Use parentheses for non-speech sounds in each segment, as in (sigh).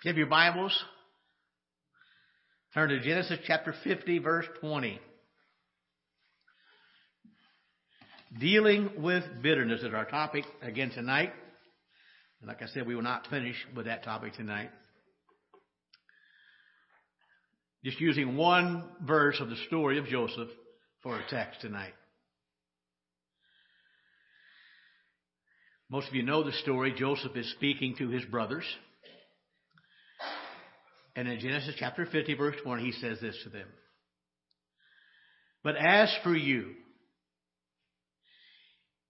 If you have your Bibles, turn to Genesis chapter 50, verse 20. Dealing with bitterness is our topic again tonight. Like I said, we will not finish with that topic tonight. Just using one verse of the story of Joseph for a text tonight. Most of you know the story. Joseph is speaking to his brothers. And in Genesis chapter 50, verse 20, he says this to them. But as for you,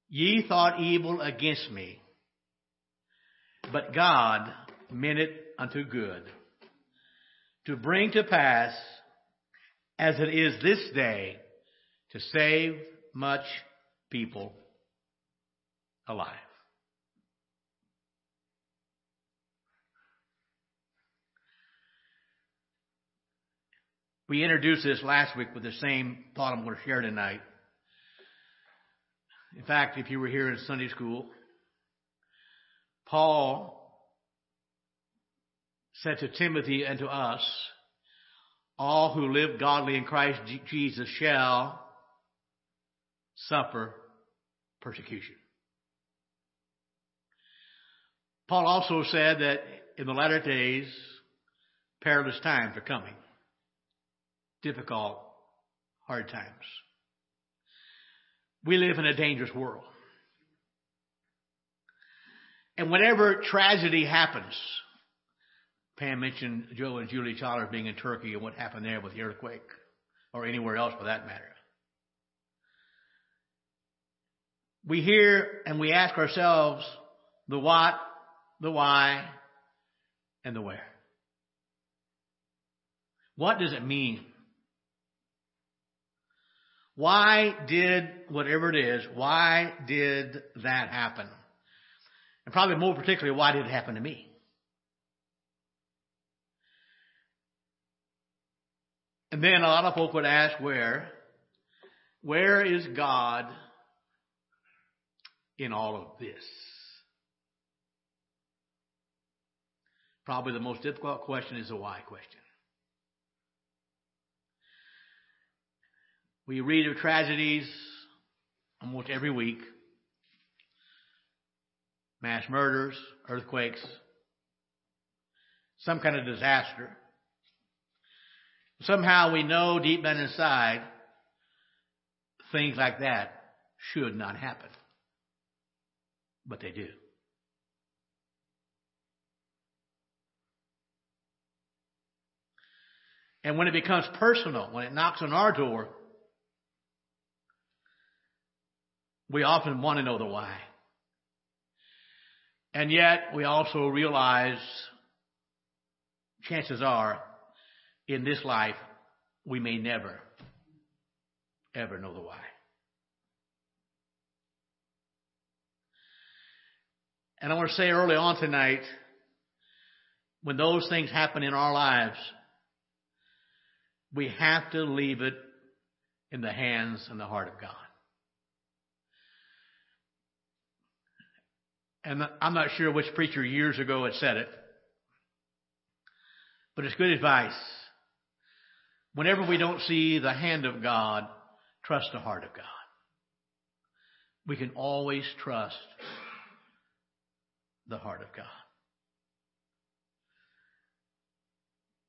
ye thought evil against me, but God meant it unto good, to bring to pass, as it is this day, to save much people alive. We introduced this last week with the same thought I'm going to share tonight. In fact, if you were here in Sunday school, Paul said to Timothy and to us, all who live godly in Christ Jesus shall suffer persecution. Paul also said that in the latter days, perilous times are coming difficult, hard times. We live in a dangerous world. And whenever tragedy happens, Pam mentioned Joe and Julie Chalmers being in Turkey and what happened there with the earthquake, or anywhere else for that matter. We hear and we ask ourselves the what, the why, and the where. What does it mean why did whatever it is, why did that happen? And probably more particularly, why did it happen to me? And then a lot of folk would ask where, where is God in all of this? Probably the most difficult question is the why question. We read of tragedies almost every week mass murders, earthquakes, some kind of disaster. Somehow we know deep down inside things like that should not happen. But they do. And when it becomes personal, when it knocks on our door, We often want to know the why. And yet we also realize chances are in this life we may never, ever know the why. And I want to say early on tonight, when those things happen in our lives, we have to leave it in the hands and the heart of God. And I'm not sure which preacher years ago had said it, but it's good advice. Whenever we don't see the hand of God, trust the heart of God. We can always trust the heart of God.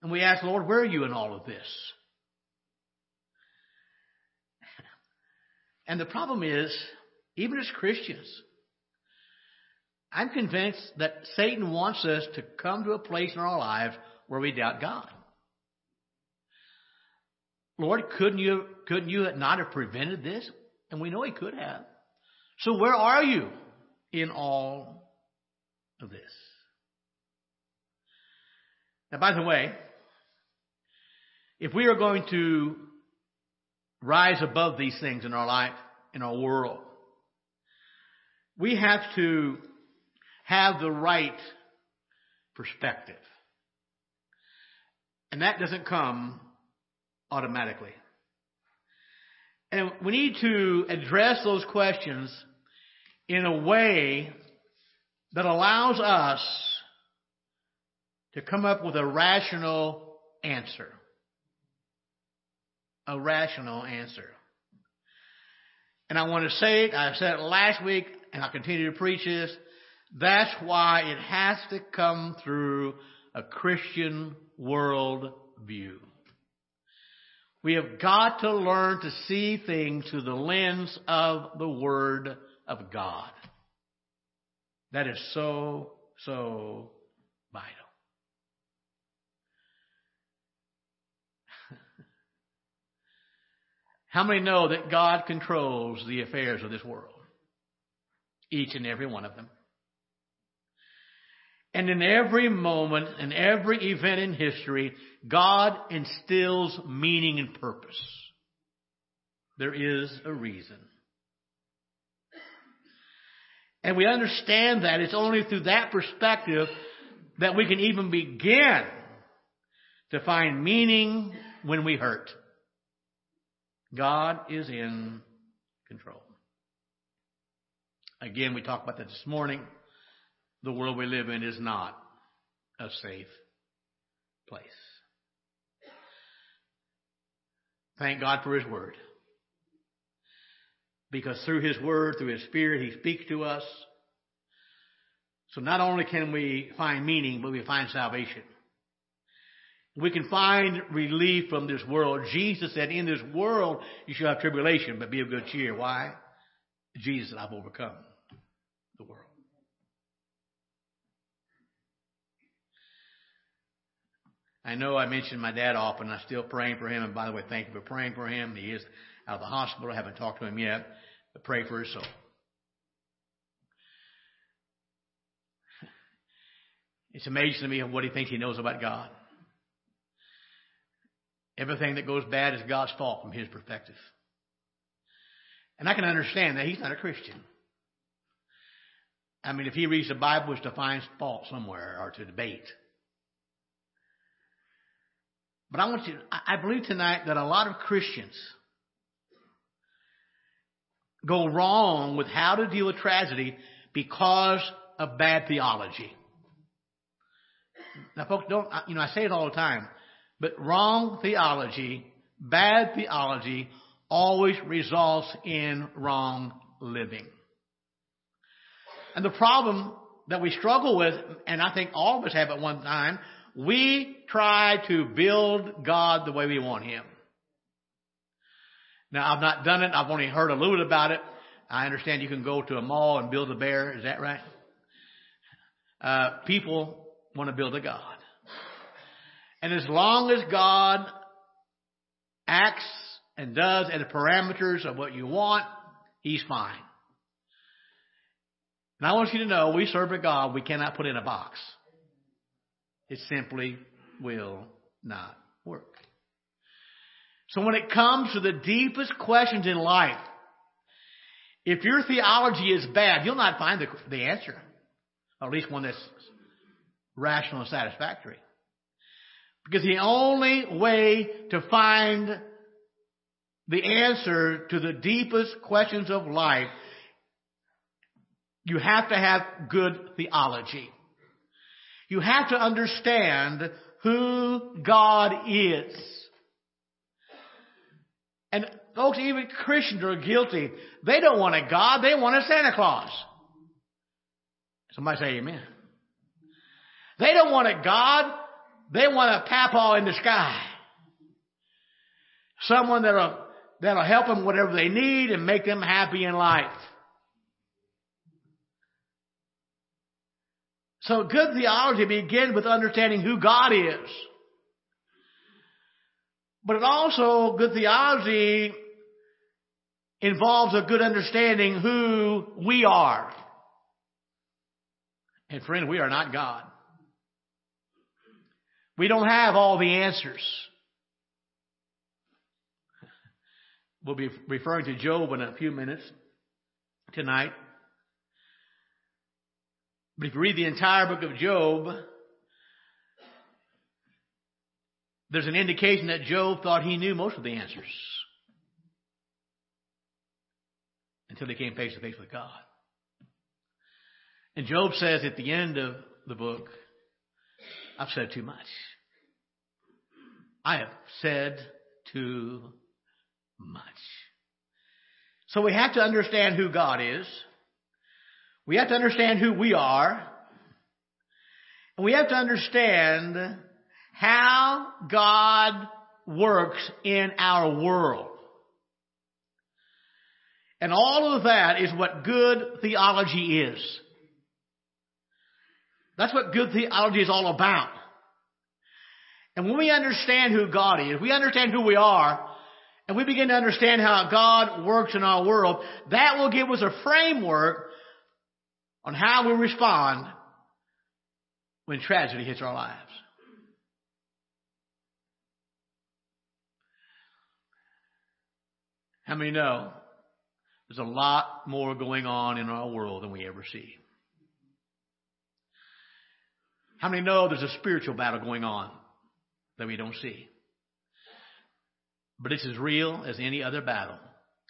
And we ask, Lord, where are you in all of this? (laughs) And the problem is, even as Christians, I'm convinced that Satan wants us to come to a place in our lives where we doubt God. Lord, couldn't you, couldn't you not have prevented this? And we know he could have. So where are you in all of this? Now, by the way, if we are going to rise above these things in our life, in our world, we have to have the right perspective. And that doesn't come automatically. And we need to address those questions in a way that allows us to come up with a rational answer. A rational answer. And I want to say it, I said it last week, and I'll continue to preach this. That's why it has to come through a Christian world view. We have got to learn to see things through the lens of the Word of God. That is so, so vital. (laughs) How many know that God controls the affairs of this world? Each and every one of them. And in every moment and every event in history, God instills meaning and purpose. There is a reason. And we understand that it's only through that perspective that we can even begin to find meaning when we hurt. God is in control. Again, we talked about that this morning the world we live in is not a safe place. Thank God for His Word. Because through His Word, through His Spirit, He speaks to us. So not only can we find meaning, but we find salvation. We can find relief from this world. Jesus said, in this world you shall have tribulation, but be of good cheer. Why? Jesus, I've overcome the world. I know I mentioned my dad often. I'm still praying for him. And by the way, thank you for praying for him. He is out of the hospital. I haven't talked to him yet, but pray for his soul. It's amazing to me what he thinks he knows about God. Everything that goes bad is God's fault from his perspective. And I can understand that he's not a Christian. I mean, if he reads the Bible, it's to find fault somewhere or to debate. But I want you, I believe tonight that a lot of Christians go wrong with how to deal with tragedy because of bad theology. Now, folks, don't, you know, I say it all the time, but wrong theology, bad theology, always results in wrong living. And the problem that we struggle with, and I think all of us have at one time, we try to build God the way we want Him. Now, I've not done it. I've only heard a little bit about it. I understand you can go to a mall and build a bear. Is that right? Uh, people want to build a God. And as long as God acts and does at the parameters of what you want, He's fine. And I want you to know we serve a God we cannot put in a box. It simply will not work. So when it comes to the deepest questions in life, if your theology is bad, you'll not find the, the answer. Or at least one that's rational and satisfactory. Because the only way to find the answer to the deepest questions of life, you have to have good theology. You have to understand who God is. And folks, even Christians are guilty. They don't want a God, they want a Santa Claus. Somebody say amen. They don't want a God, they want a papa in the sky. Someone that'll, that'll help them whatever they need and make them happy in life. So good theology begins with understanding who God is. But it also, good theology involves a good understanding who we are. And friend, we are not God. We don't have all the answers. We'll be referring to Job in a few minutes tonight. But if you read the entire book of Job, there's an indication that Job thought he knew most of the answers until he came face to face with God. And Job says at the end of the book, I've said too much. I have said too much. So we have to understand who God is. We have to understand who we are. And we have to understand how God works in our world. And all of that is what good theology is. That's what good theology is all about. And when we understand who God is, we understand who we are, and we begin to understand how God works in our world, that will give us a framework on how we respond when tragedy hits our lives. How many know there's a lot more going on in our world than we ever see? How many know there's a spiritual battle going on that we don't see? But it's as real as any other battle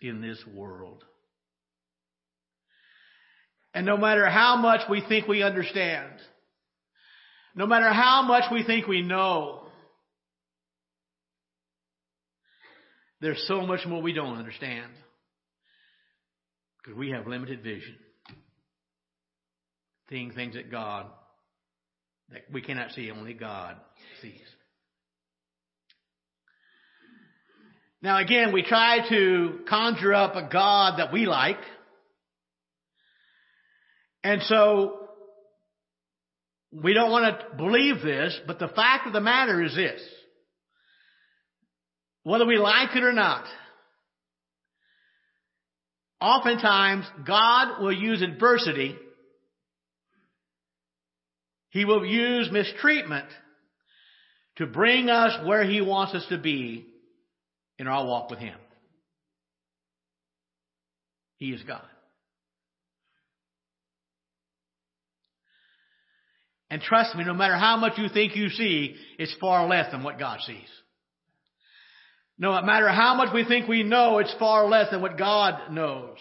in this world. And no matter how much we think we understand, no matter how much we think we know, there's so much more we don't understand because we have limited vision. Seeing things that God, that we cannot see, only God sees. Now again, we try to conjure up a God that we like. And so, we don't want to believe this, but the fact of the matter is this. Whether we like it or not, oftentimes God will use adversity. He will use mistreatment to bring us where He wants us to be in our walk with Him. He is God. And trust me, no matter how much you think you see, it's far less than what God sees. No matter how much we think we know, it's far less than what God knows.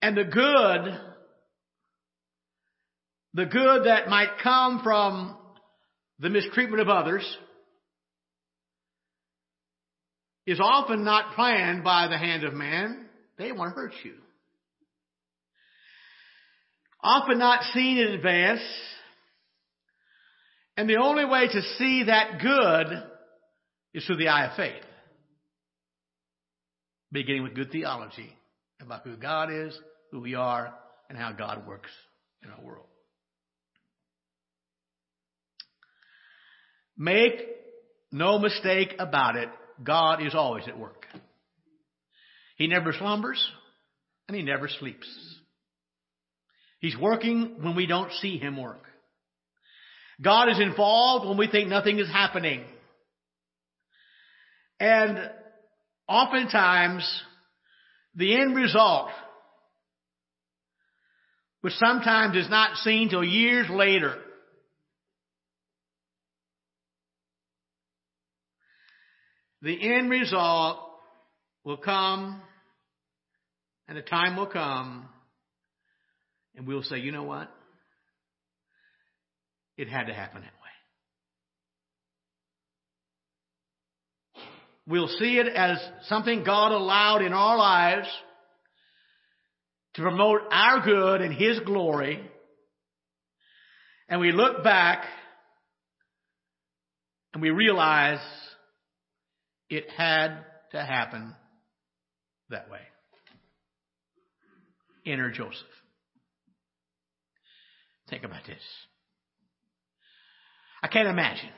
And the good, the good that might come from the mistreatment of others, is often not planned by the hand of man. They want to hurt you. Often not seen in advance. And the only way to see that good is through the eye of faith. Beginning with good theology about who God is, who we are, and how God works in our world. Make no mistake about it. God is always at work. He never slumbers and he never sleeps. He's working when we don't see him work. God is involved when we think nothing is happening. And oftentimes, the end result, which sometimes is not seen till years later, the end result will come and a time will come and we'll say, you know what? It had to happen that way. We'll see it as something God allowed in our lives to promote our good and His glory. And we look back and we realize it had to happen that way. Enter Joseph. Think about this. I can't imagine.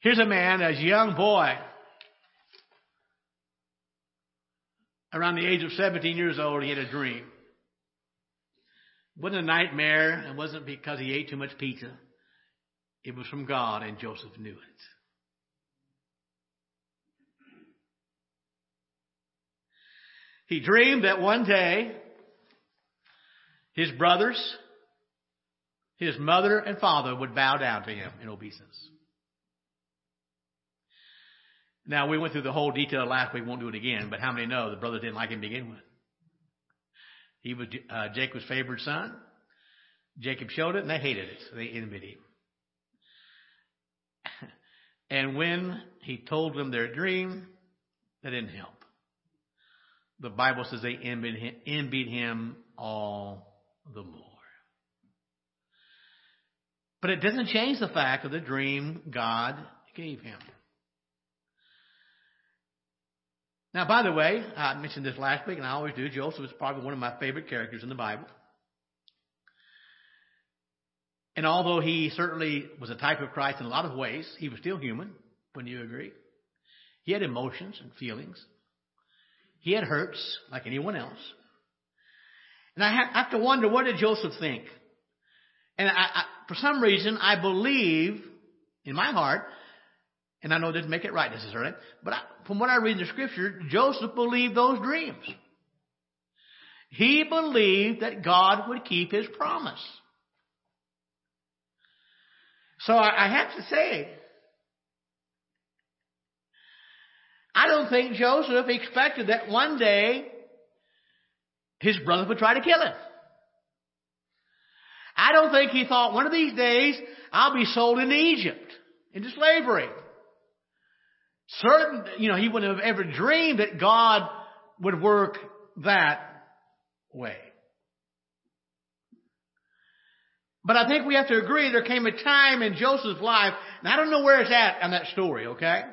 Here's a man, as a young boy, around the age of 17 years old, he had a dream. It wasn't a nightmare. It wasn't because he ate too much pizza. It was from God, and Joseph knew it. He dreamed that one day his brothers, his mother and father would bow down to him in obeisance. Now, we went through the whole detail last week. We won't do it again. But how many know the brothers didn't like him to begin with? He was uh, Jacob's favored son. Jacob showed it, and they hated it. So they envied him. (laughs) And when he told them their dream, that didn't help. The Bible says they envied him, envied him all the more. But it doesn't change the fact of the dream God gave him. Now, by the way, I mentioned this last week, and I always do. Joseph is probably one of my favorite characters in the Bible. And although he certainly was a type of Christ in a lot of ways, he was still human. Wouldn't you agree? He had emotions and feelings. He had hurts like anyone else. And I have to wonder, what did Joseph think? And I, I, for some reason, I believe in my heart, and I know it doesn't make it right necessarily, but I, from what I read in the scripture, Joseph believed those dreams. He believed that God would keep his promise. So I, I have to say, I don't think Joseph expected that one day his brother would try to kill him. I don't think he thought one of these days I'll be sold into Egypt, into slavery. Certain, you know, he wouldn't have ever dreamed that God would work that way. But I think we have to agree there came a time in Joseph's life, and I don't know where it's at on that story, okay?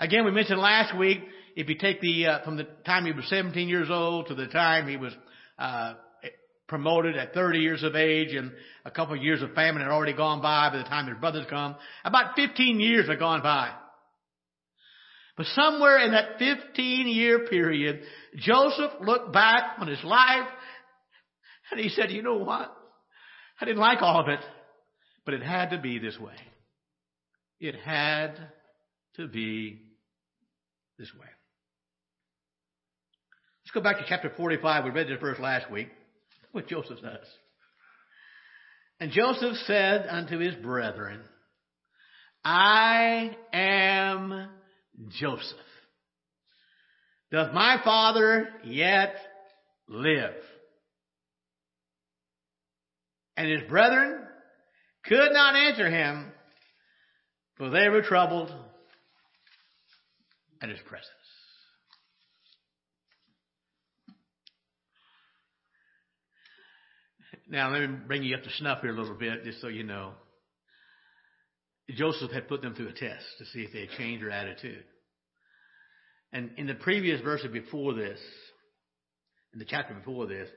Again, we mentioned last week, if you take the, uh, from the time he was 17 years old to the time he was, uh, promoted at 30 years of age and a couple of years of famine had already gone by by the time his brothers come. About 15 years had gone by. But somewhere in that 15 year period, Joseph looked back on his life and he said, you know what? I didn't like all of it, but it had to be this way. It had to be this way. Let's go back to chapter 45. We read this verse last week. What Joseph says. And Joseph said unto his brethren, I am Joseph. Doth my father yet live? And his brethren could not answer him, for they were troubled at his presence. Now, let me bring you up to snuff here a little bit, just so you know. Joseph had put them through a test to see if they had changed their attitude. And in the previous verse before this, in the chapter before this,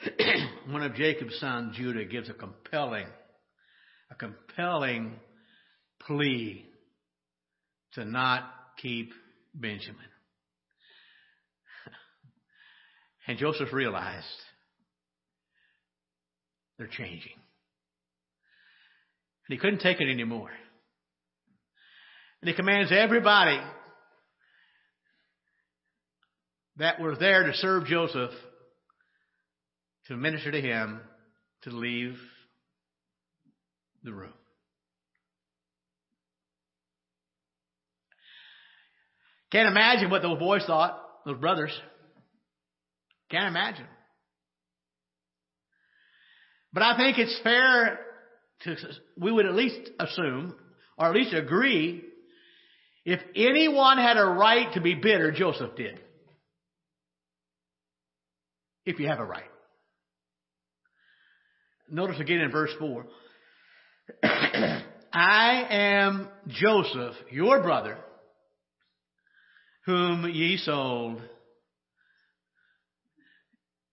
(clears throat) one of Jacob's sons, Judah, gives a compelling, a compelling plea to not keep Benjamin. (laughs) And Joseph realized they're changing. And he couldn't take it anymore. And he commands everybody that were there to serve Joseph to minister to him to leave the room. Can't imagine what those boys thought, those brothers. Can't imagine. But I think it's fair to, we would at least assume, or at least agree, if anyone had a right to be bitter, Joseph did. If you have a right. Notice again in verse 4. (clears throat) I am Joseph, your brother, whom ye sold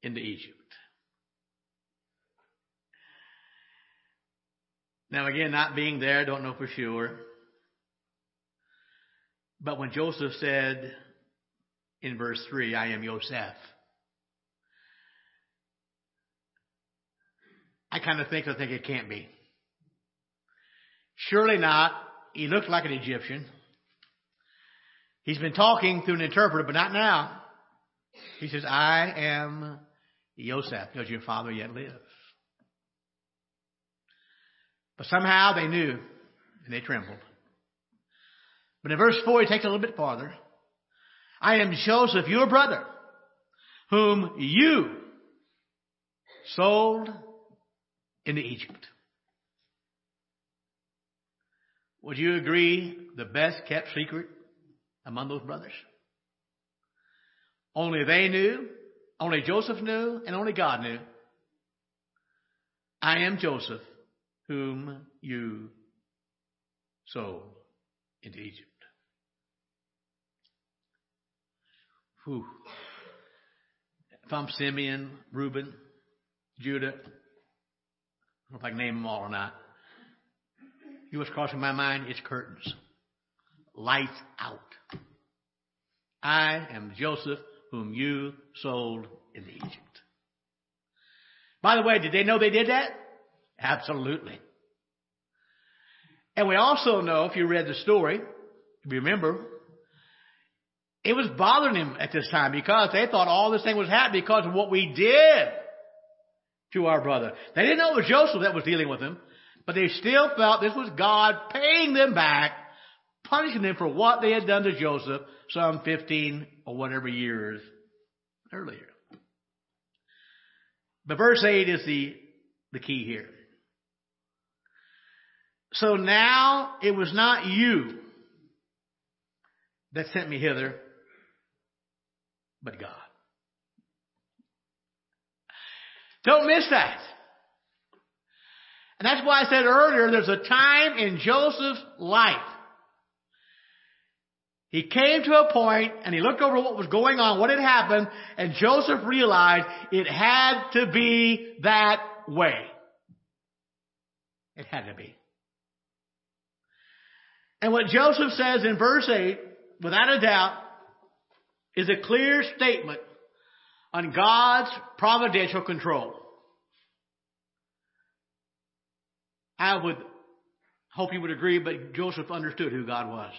into Egypt. Now again, not being there, don't know for sure. But when Joseph said in verse 3, I am Yosef, I kind of think I think it can't be. Surely not. He looks like an Egyptian. He's been talking through an interpreter, but not now. He says, I am Yosef. Does your father yet live? But somehow they knew and they trembled. But in verse 4, he takes a little bit farther. I am Joseph, your brother, whom you sold into Egypt. Would you agree the best kept secret among those brothers? Only they knew, only Joseph knew, and only God knew. I am Joseph, whom you sold into Egypt. Whew. If I'm Simeon, Reuben, Judah, I don't know if I can name them all or not. You what's crossing my mind? It's curtains. Lights out. I am Joseph, whom you sold in Egypt. By the way, did they know they did that? Absolutely. And we also know, if you read the story, remember, it was bothering him at this time because they thought all this thing was happening because of what we did to our brother. They didn't know it was Joseph that was dealing with him, but they still felt this was God paying them back, punishing them for what they had done to Joseph some 15 or whatever years earlier. But verse 8 is the, the key here. So now it was not you that sent me hither, but God. Don't miss that. And that's why I said earlier, there's a time in Joseph's life. He came to a point and he looked over what was going on, what had happened, and Joseph realized it had to be that way. It had to be. And what Joseph says in verse 8, without a doubt, is a clear statement on God's providential control. I would hope you would agree, but Joseph understood who God was.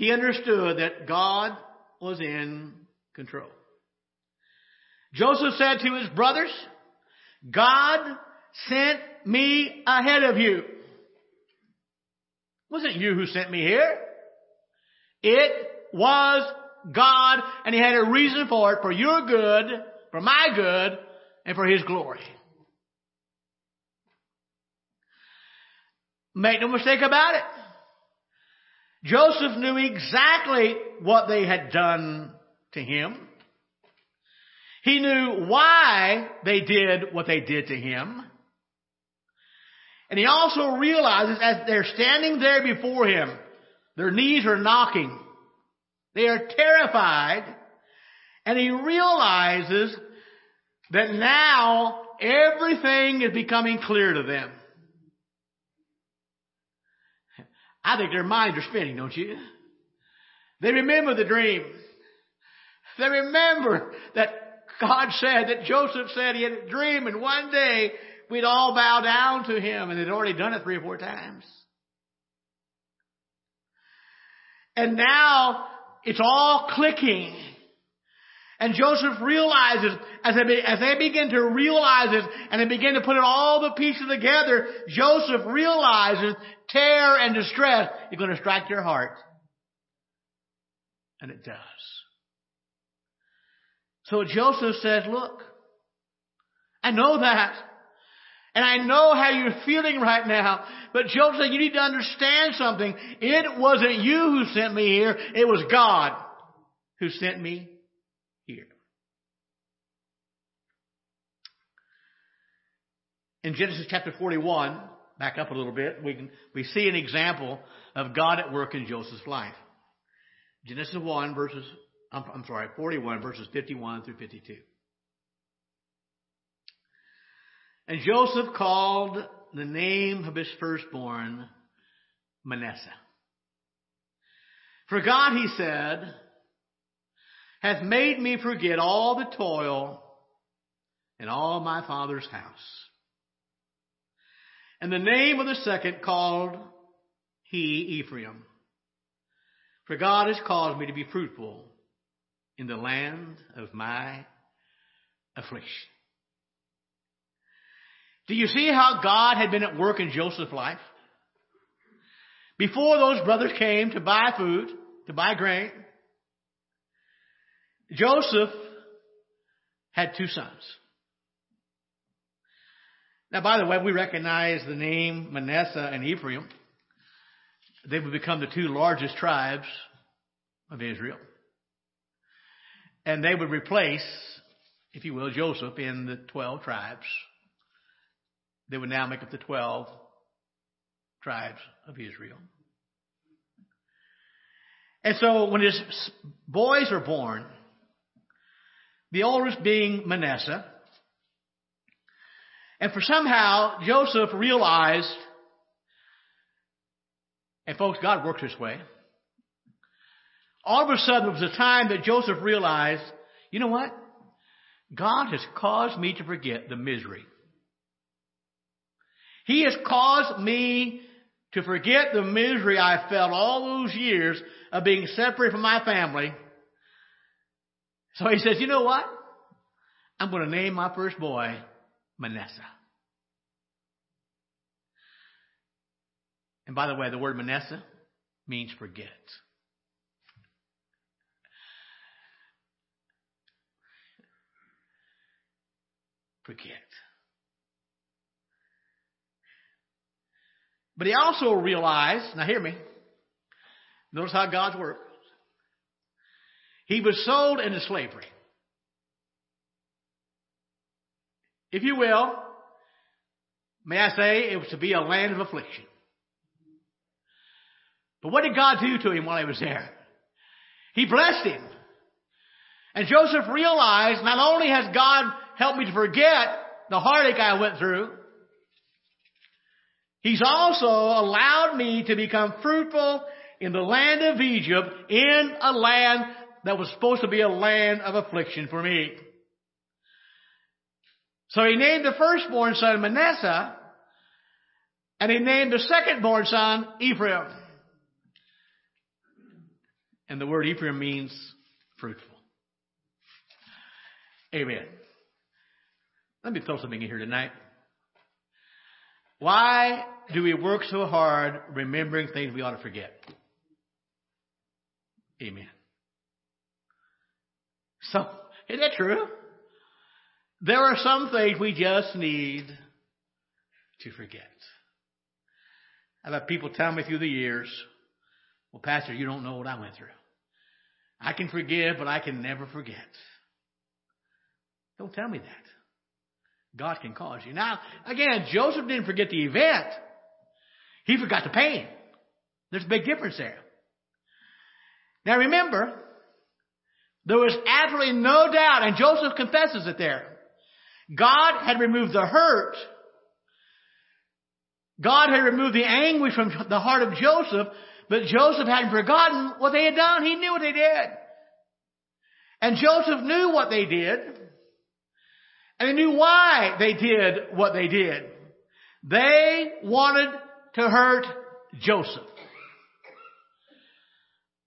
He understood that God was in control. Joseph said to his brothers, God sent me ahead of you. It wasn't you who sent me here. It was God, and He had a reason for it, for your good, for my good, and for His glory. Make no mistake about it. Joseph knew exactly what they had done to him. He knew why they did what they did to him. And he also realizes as they're standing there before him, their knees are knocking. They are terrified. And he realizes that now everything is becoming clear to them. I think their minds are spinning, don't you? They remember the dream. They remember that God said, that Joseph said he had a dream and one day we'd all bow down to him and they'd already done it three or four times. And now it's all clicking. And Joseph realizes, as they, as they begin to realize it, and they begin to put all the pieces together, Joseph realizes terror and distress is going to strike your heart. And it does. So Joseph says, look, I know that. And I know how you're feeling right now. But Joseph said, you need to understand something. It wasn't you who sent me here. It was God who sent me here. In Genesis chapter 41, back up a little bit, we, can, we see an example of God at work in Joseph's life. Genesis 1 verses, I'm, I'm sorry, 41 verses 51 through 52. And Joseph called the name of his firstborn Manasseh. For God, he said, hath made me forget all the toil in all my father's house. And the name of the second called he Ephraim. For God has caused me to be fruitful in the land of my affliction. Do you see how God had been at work in Joseph's life? before those brothers came to buy food, to buy grain, Joseph had two sons. Now, by the way, we recognize the name Manasseh and Ephraim. They would become the two largest tribes of Israel. And they would replace, if you will, Joseph in the 12 tribes. They would now make up the 12 tribes of Israel. And so when his boys are born, the oldest being Manasseh, and for somehow Joseph realized, and folks, God works this way. All of a sudden, it was a time that Joseph realized, you know what? God has caused me to forget the misery. He has caused me to forget the misery I felt all those years of being separated from my family. So he says, you know what? I'm going to name my first boy Manasseh. And by the way, the word Manasseh means forget. Forget. But he also realized, now hear me, notice how God's work. He was sold into slavery. If you will, may I say, it was to be a land of affliction. But what did God do to him while he was there? He blessed him. And Joseph realized not only has God helped me to forget the heartache I went through, He's also allowed me to become fruitful in the land of Egypt, in a land that was supposed to be a land of affliction for me. So he named the firstborn son Manasseh, and he named the secondborn son Ephraim. And the word Ephraim means fruitful. Amen. Let me throw something in here tonight. Why do we work so hard remembering things we ought to forget? Amen. So, isn't that true? There are some things we just need to forget. I've had people tell me through the years, well, Pastor, you don't know what I went through. I can forgive, but I can never forget. Don't tell me that. God can cause you. Now, again, Joseph didn't forget the event. He forgot the pain. There's a big difference there. Now remember, there was absolutely no doubt, and Joseph confesses it there. God had removed the hurt. God had removed the anguish from the heart of Joseph, but Joseph hadn't forgotten what they had done. He knew what they did. And Joseph knew what they did. And he knew why they did what they did. They wanted to hurt Joseph.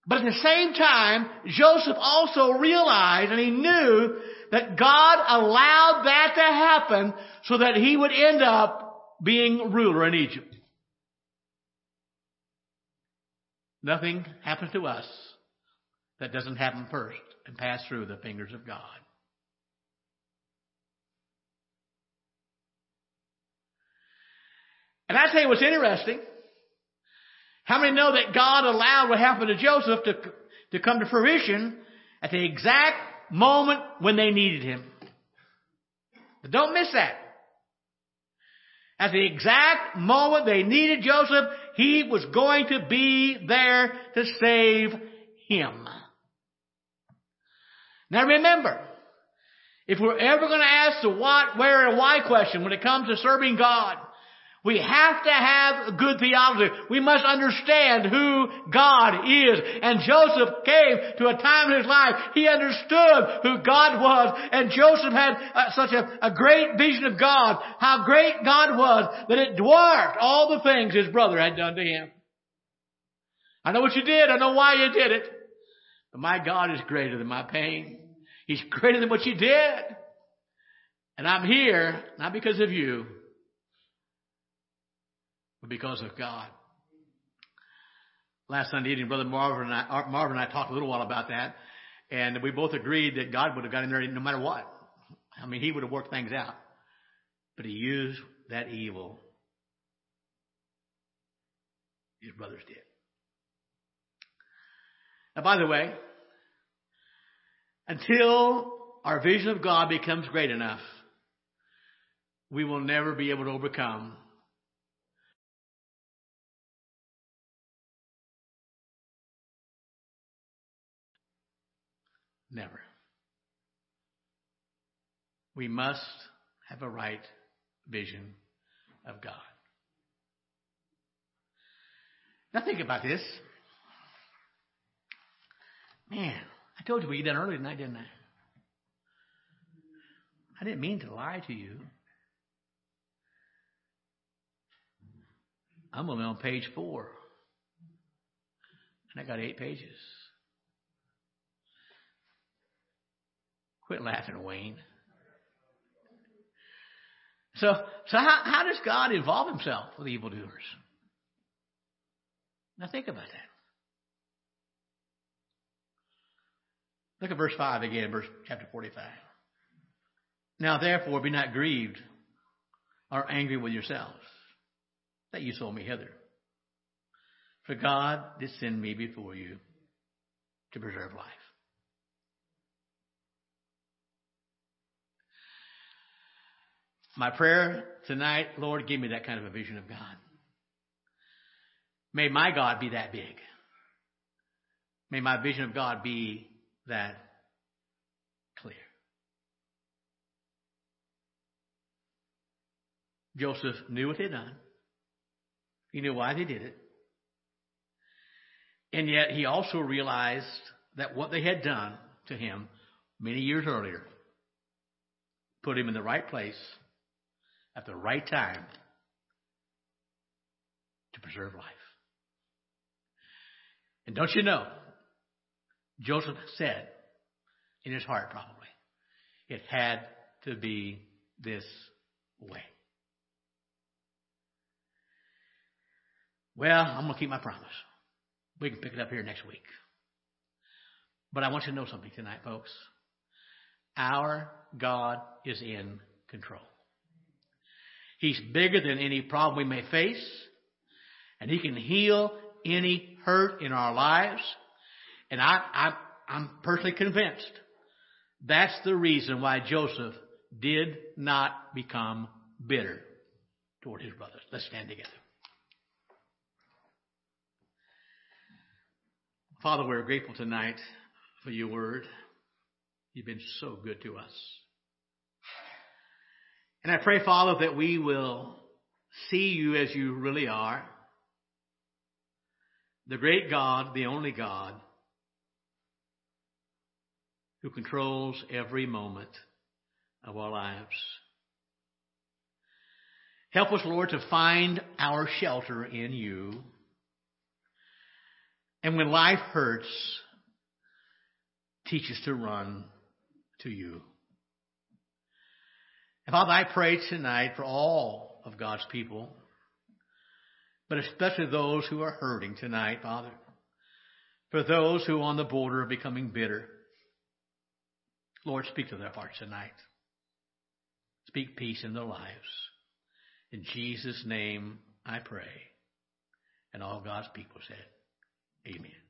But at the same time, Joseph also realized and he knew that God allowed that to happen so that he would end up being ruler in Egypt. Nothing happens to us that doesn't happen first and pass through the fingers of God. And I tell you what's interesting. How many know that God allowed what happened to Joseph to, to come to fruition at the exact moment when they needed him? But don't miss that. At the exact moment they needed Joseph, he was going to be there to save him. Now remember, if we're ever going to ask the what, where, and why question when it comes to serving God, we have to have good theology. We must understand who God is. And Joseph came to a time in his life, he understood who God was. And Joseph had uh, such a, a great vision of God, how great God was, that it dwarfed all the things his brother had done to him. I know what you did. I know why you did it. But my God is greater than my pain. He's greater than what you did. And I'm here, not because of you, because of God. last Sunday evening, Brother Marvin and I, uh, Marvin and I talked a little while about that, and we both agreed that God would have got in there no matter what. I mean, He would have worked things out, but He used that evil. His brothers did. Now, by the way, until our vision of God becomes great enough, we will never be able to overcome Never. We must have a right vision of God. Now think about this. Man, I told you we did earlier tonight, didn't I? I didn't mean to lie to you. I'm only on page four. And I got eight pages. Quit laughing, Wayne. So, so how, how does God involve himself with evildoers? Now think about that. Look at verse 5 again, verse chapter 45. Now therefore be not grieved or angry with yourselves that you sold me hither. For God did send me before you to preserve life. My prayer tonight, Lord, give me that kind of a vision of God. May my God be that big. May my vision of God be that clear. Joseph knew what they'd done. He knew why they did it. And yet he also realized that what they had done to him many years earlier put him in the right place at the right time to preserve life. And don't you know, Joseph said in his heart probably, it had to be this way. Well, I'm going to keep my promise. We can pick it up here next week. But I want you to know something tonight, folks. Our God is in control. He's bigger than any problem we may face, and He can heal any hurt in our lives. And I, I, I'm personally convinced that's the reason why Joseph did not become bitter toward his brothers. Let's stand together. Father, we're grateful tonight for your word. You've been so good to us. And I pray, Father, that we will see you as you really are. The great God, the only God, who controls every moment of our lives. Help us, Lord, to find our shelter in you. And when life hurts, teach us to run to you. And Father, I pray tonight for all of God's people, but especially those who are hurting tonight, Father. For those who are on the border of becoming bitter. Lord, speak to their hearts tonight. Speak peace in their lives. In Jesus' name I pray. And all God's people said, Amen.